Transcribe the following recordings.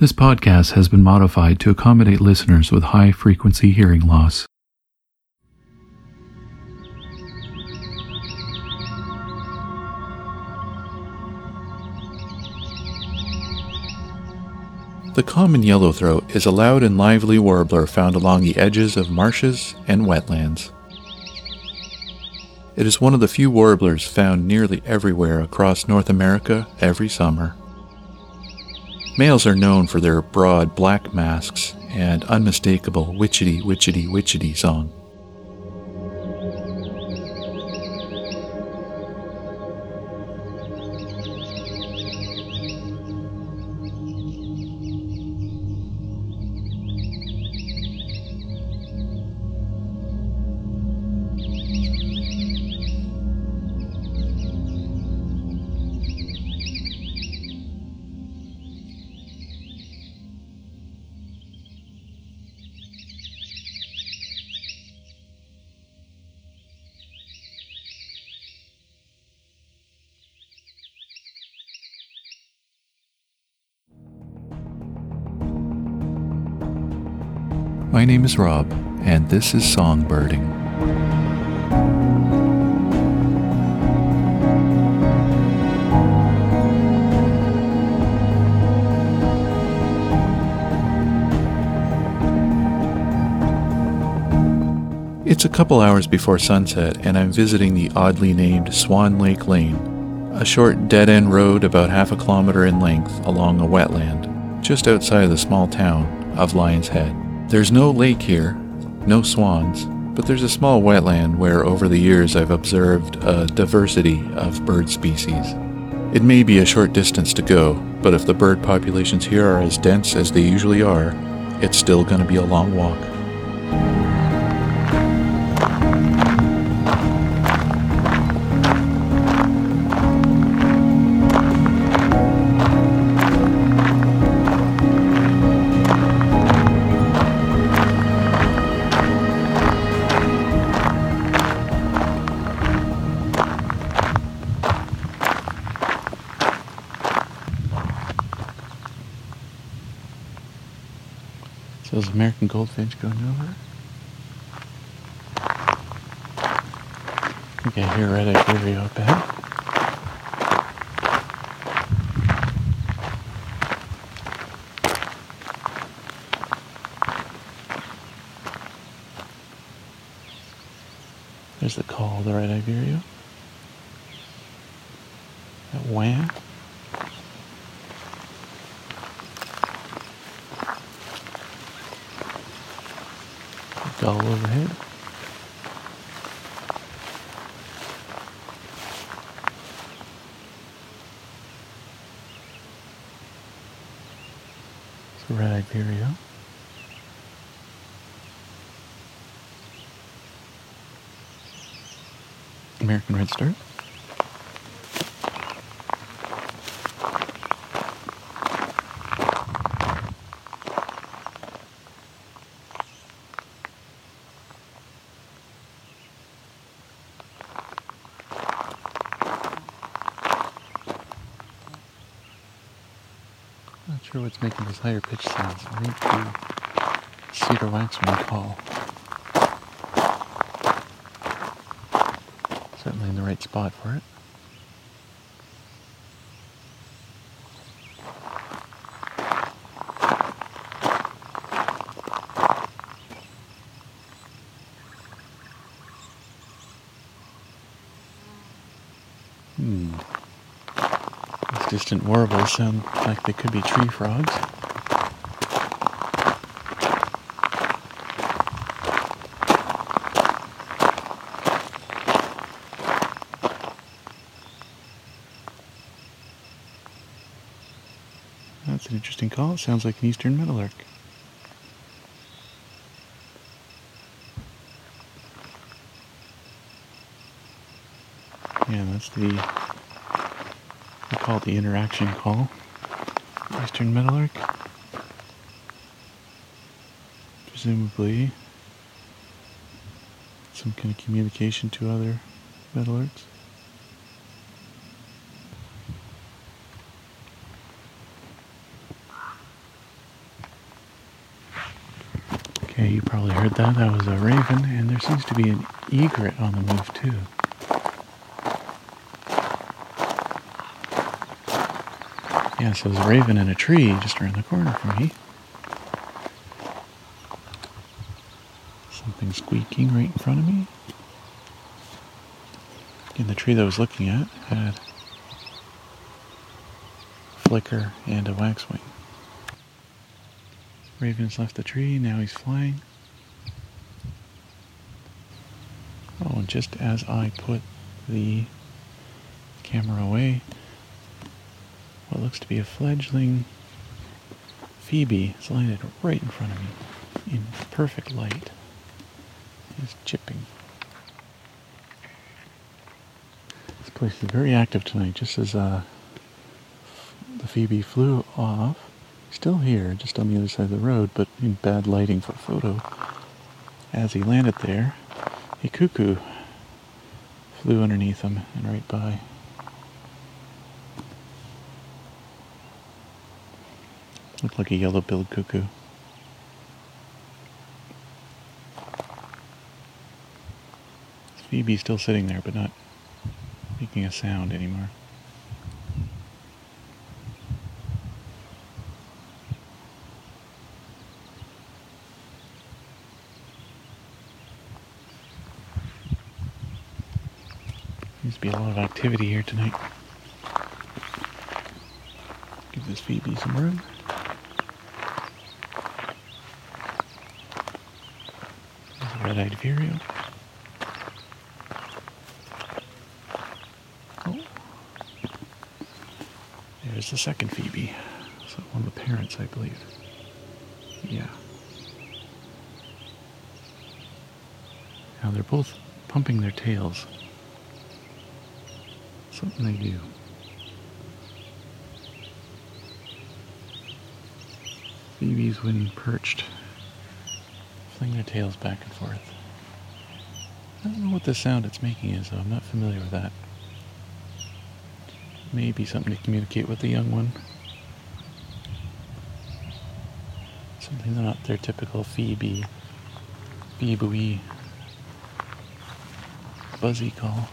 This podcast has been modified to accommodate listeners with high frequency hearing loss. The common yellowthroat is a loud and lively warbler found along the edges of marshes and wetlands. It is one of the few warblers found nearly everywhere across North America every summer. Males are known for their broad black masks and unmistakable witchety witchety witchety song. My name is Rob, and this is Songbirding. It's a couple hours before sunset, and I'm visiting the oddly named Swan Lake Lane, a short dead end road about half a kilometer in length along a wetland, just outside the small town of Lion's Head. There's no lake here, no swans, but there's a small wetland where over the years I've observed a diversity of bird species. It may be a short distance to go, but if the bird populations here are as dense as they usually are, it's still going to be a long walk. So is American goldfinch going over? I think I hear vireo up ahead. There's the call of the red-eyed vireo. That wham. Gull overhead. It's a red-eyed. American redstart. Not what's making those higher pitch sounds. I think the cedar waxwing call. Certainly in the right spot for it. Hmm. Distant warbles sound like they could be tree frogs. That's an interesting call. It sounds like an eastern meadowlark. the interaction call. Eastern Meadowlark. Presumably some kind of communication to other meadowlarks. Okay, you probably heard that. That was a raven, and there seems to be an egret on the move too. Yeah, so there's a raven in a tree just around the corner from me. Something squeaking right in front of me. And the tree that I was looking at had a flicker and a waxwing. Raven's left the tree, now he's flying. Oh, and just as I put the camera away, what looks to be a fledgling Phoebe is landed right in front of me in perfect light. He's chipping. This place is very active tonight, just as uh, the Phoebe flew off. Still here, just on the other side of the road, but in bad lighting for photo. As he landed there, a cuckoo flew underneath him and right by. Like a yellow-billed cuckoo. Phoebe's still sitting there, but not making a sound anymore. Seems to be a lot of activity here tonight. Give this Phoebe some room. Red-eyed vireo. Oh. There's the second Phoebe. One of the parents, I believe. Yeah. Now they're both pumping their tails. Something they do. Phoebes when perched fling their tails back and forth. I don't know what the sound it's making is, though. I'm not familiar with that. Maybe something to communicate with the young one. Something not their typical Phoebe, Phoebe buzzy call.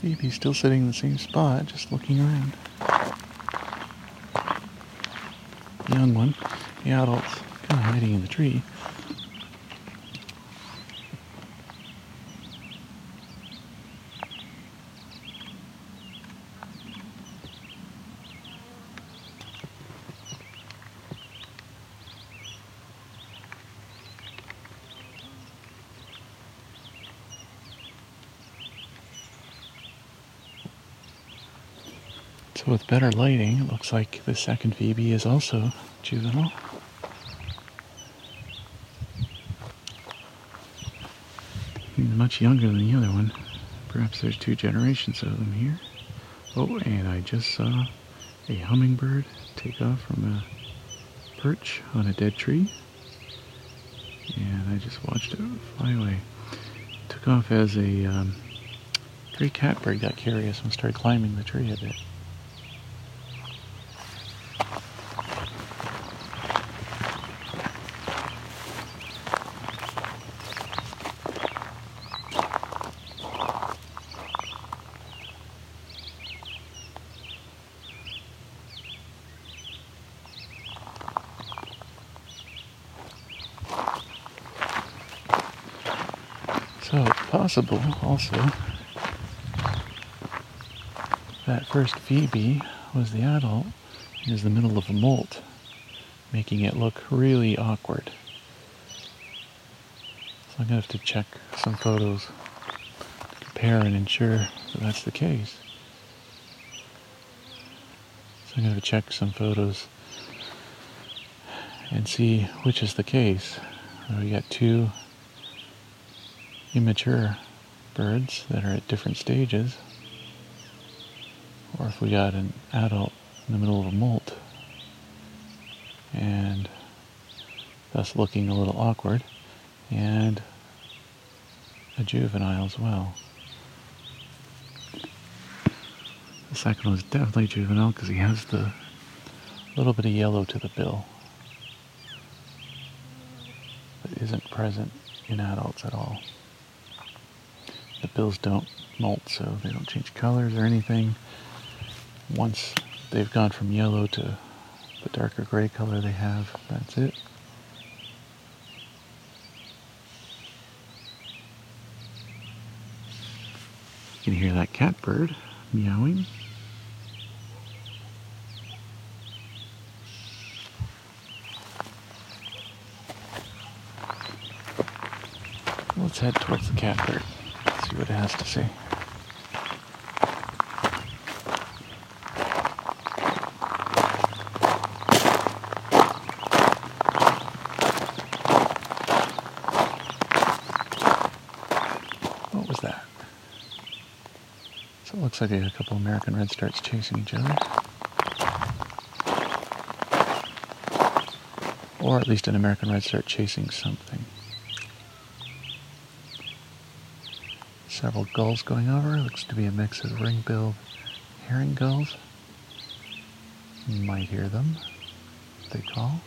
Phoebe's still sitting in the same spot, just looking around. Young one, the adult's kind of hiding in the tree. With better lighting, it looks like the second Phoebe is also juvenile. much younger than the other one. Perhaps there's two generations of them here. Oh, and I just saw a hummingbird take off from a perch on a dead tree. And I just watched it fly away. Took off as a um, gray catbird got curious and started climbing the tree a bit. So it's possible also that first Phoebe was the adult and is the middle of a molt, making it look really awkward. So I'm gonna have to check some photos to compare and ensure that that's the case. So I'm gonna have to check some photos and see which is the case. We got two immature birds that are at different stages, or if we got an adult in the middle of a molt and thus looking a little awkward, and a juvenile as well. The second one is definitely juvenile because he has the little bit of yellow to the bill that isn't present in adults at all. The bills don't molt, so they don't change colors or anything. Once they've gone from yellow to the darker gray color they have, that's it. You can hear that catbird meowing. Let's head towards the catbird, see what it has to say. What was that? So it looks like a couple American redstarts chasing each other. Or at least an American redstart chasing something. Several gulls going over. Looks to be a mix of ring-billed herring gulls. You might hear them. They call.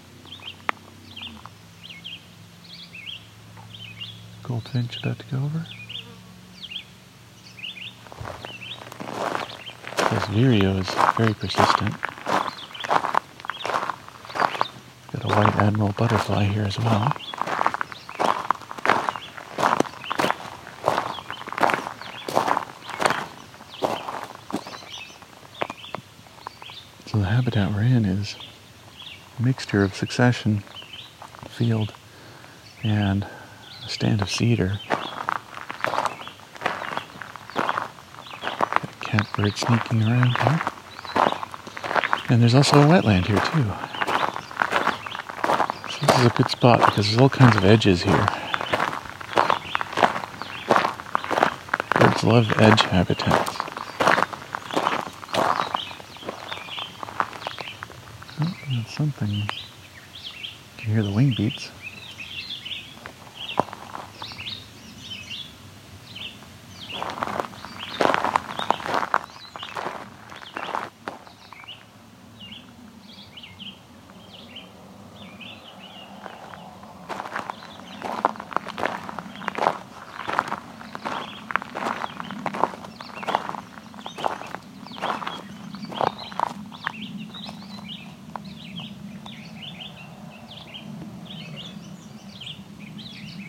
Goldfinch about to go over. This vireo is very persistent. Got a white admiral butterfly here as well. So the habitat we're in is a mixture of succession, field, and a stand of cedar. Got a catbird sneaking around here. And there's also a wetland here too. So this is a good spot because there's all kinds of edges here. Birds love edge habitats. Oh, that's something. Do you can hear the wing beats.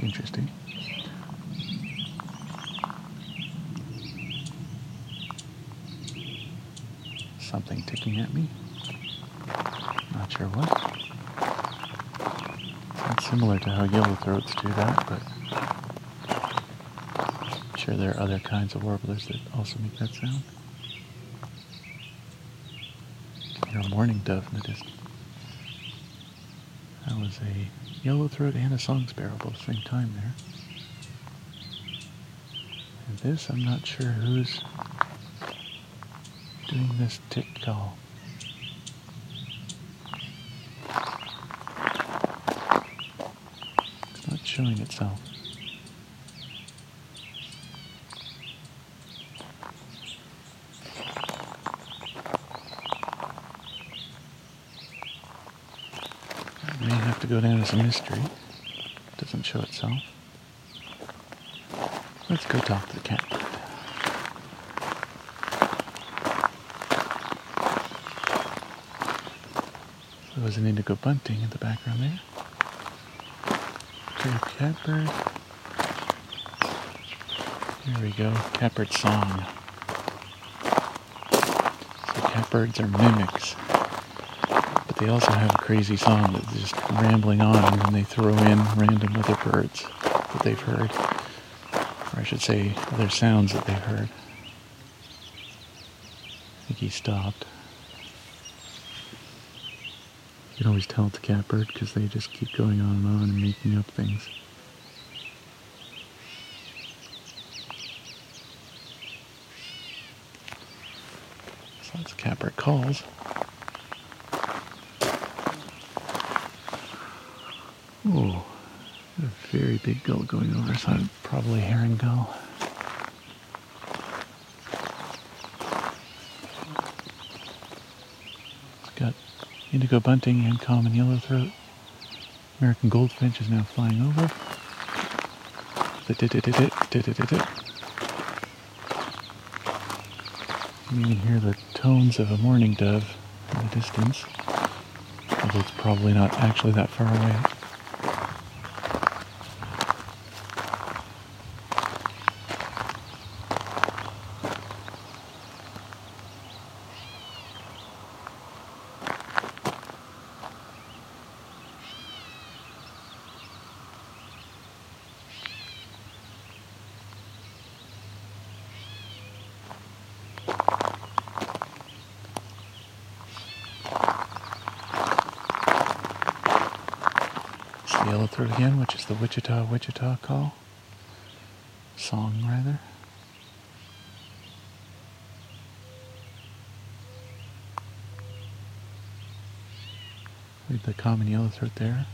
Interesting. At me. Not sure what. Sounds similar to how yellow throats do that, but I'm sure there are other kinds of warblers that also make that sound. Hear a mourning dove in the distance. That was a yellowthroat and a song sparrow both same time there. And this, I'm not sure who's doing this tick call. It's not showing itself. It May have to go down as a mystery. It Doesn't show itself. Let's go talk to the catbird. So there's an indigo bunting in the background there. Catbird. Here we go. Catbird song. So catbirds are mimics but they also have a crazy song that's just rambling on and then they throw in random other birds that they've heard. Or I should say, other sounds that they've heard. I think he stopped. You can always tell it's a catbird because they just keep going on and on and making up things. So that's a catbird calls. Oh, a very big gull going over, so I'm probably herring gull. It's got indigo bunting and common yellowthroat. American goldfinch is now flying over. You can hear the tones of a mourning dove in the distance, although it's probably not actually that far away. Yellowthroat again, which is the witchety witchety call. Song, rather. Read the common yellowthroat there.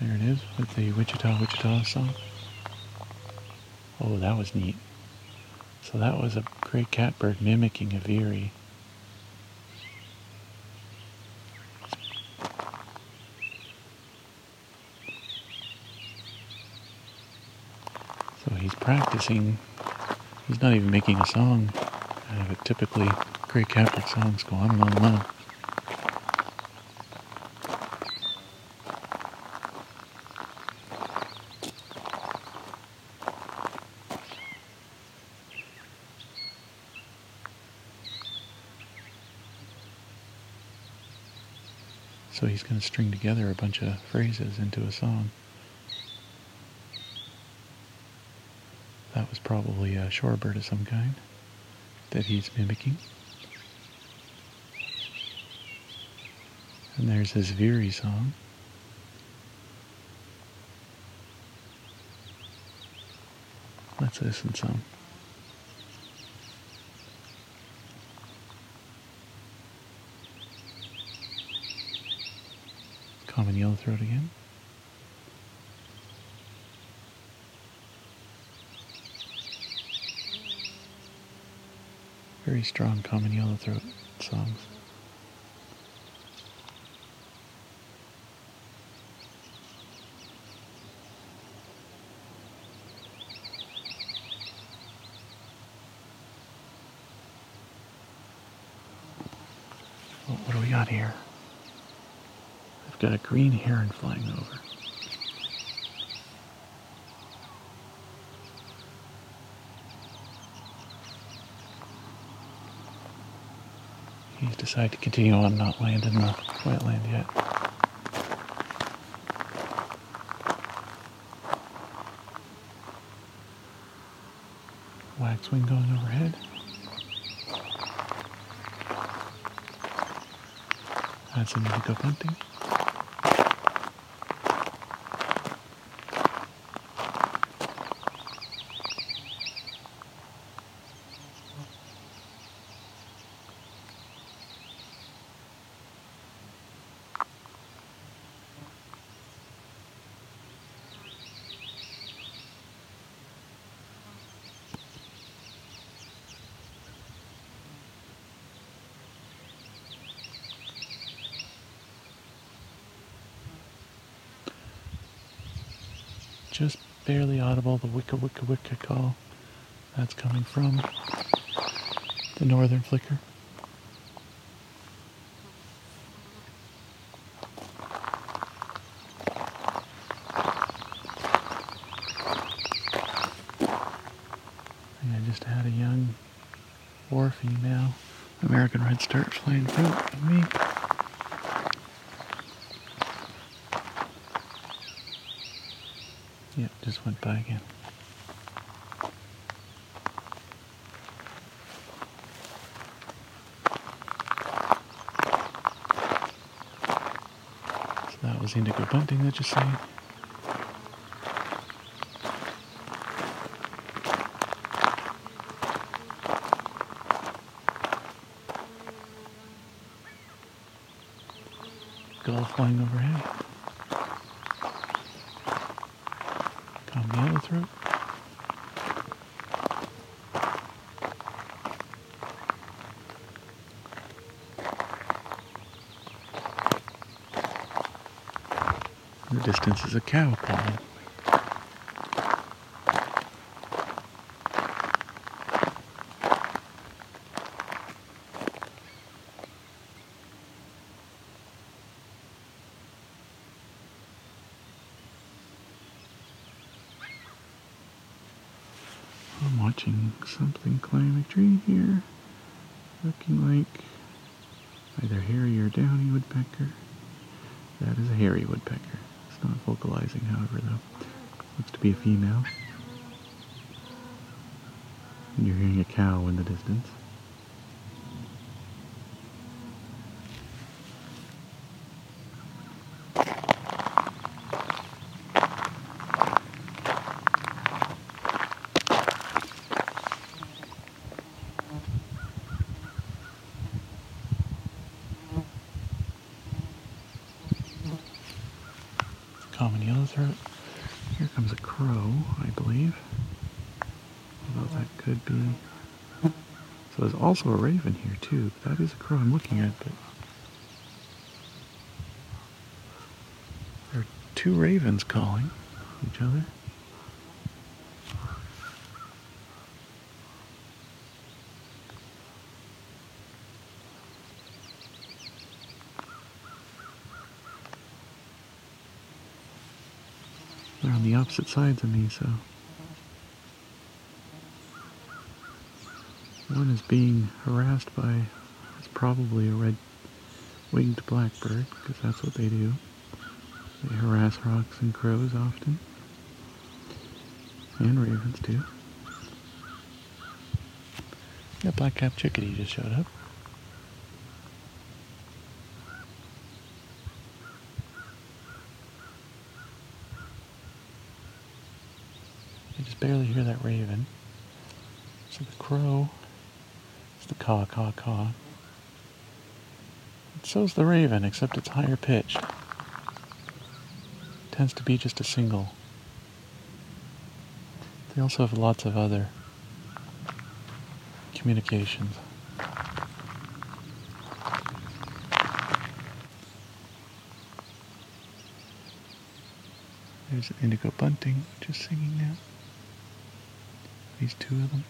There it is with the witchety witchety song. Oh, that was neat. So that was a gray catbird mimicking a veery. So he's practicing. He's not even making a song. Uh, but typically, gray catbird songs go on and on and on. So he's going to string together a bunch of phrases into a song. Was probably a shorebird of some kind that he's mimicking. And there's his Veery song. Let's listen some. Common yellowthroat again. Very strong common yellowthroat songs. Oh, what do we got here? I've got a green heron flying over. He's decided to continue on, not land in the wetland yet. Waxwing going overhead. That's some indigo bunting. just barely audible, the wicka wicka wicka call. That's coming from the northern flicker. And I just had a young war female American redstart flying in front of me. Went by again. So that was indigo bunting that you see. flying overhead. Throat. In the distance is a cow calling. I'm watching something climb a tree here, looking like either hairy or downy woodpecker. That is a hairy woodpecker. It's not vocalizing, however, though. Looks to be a female. You're hearing a cow in the distance. common yellowthroat. Here comes a crow, I believe. Although that could be. So there's also a raven here too. That is a crow I'm looking at, but there are two ravens calling each other. They're on the opposite sides of me, so. One is being harassed by, it's probably a red winged blackbird, because that's what they do. They harass hawks and crows often. And ravens too. That black-capped chickadee just showed up. You just barely hear that raven. So the crow is the caw, so's the raven, except it's higher pitched. tends to be just a single. They also have lots of other communications. There's an indigo bunting just singing now. These two of them.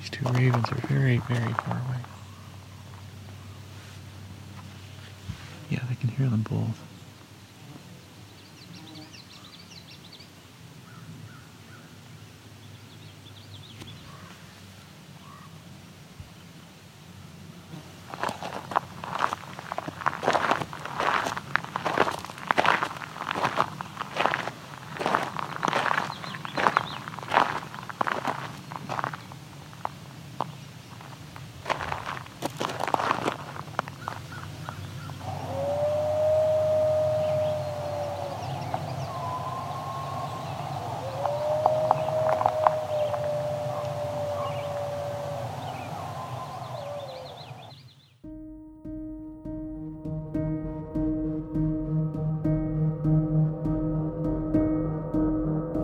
These two ravens are very, very far away. Yeah, I can hear them both.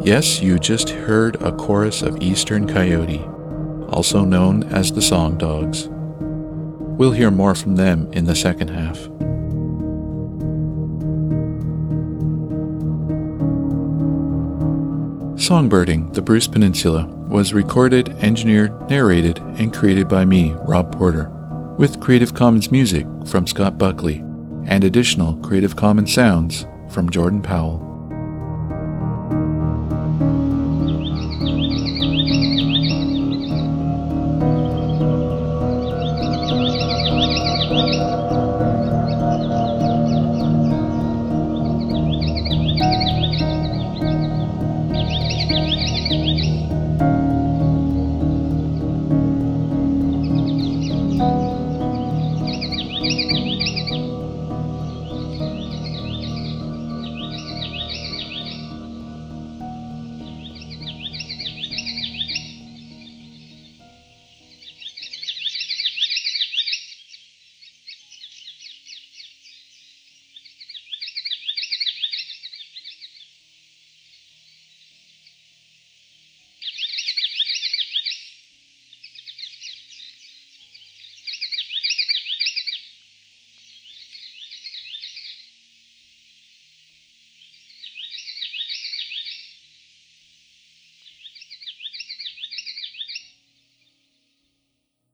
Yes, you just heard a chorus of Eastern Coyote, also known as the Song Dogs. We'll hear more from them in the second half. Songbirding, the Bruce Peninsula, was recorded, engineered, narrated, and created by me, Rob Porter, with Creative Commons music from Scott Buckley and additional Creative Commons sounds from Jordan Powell.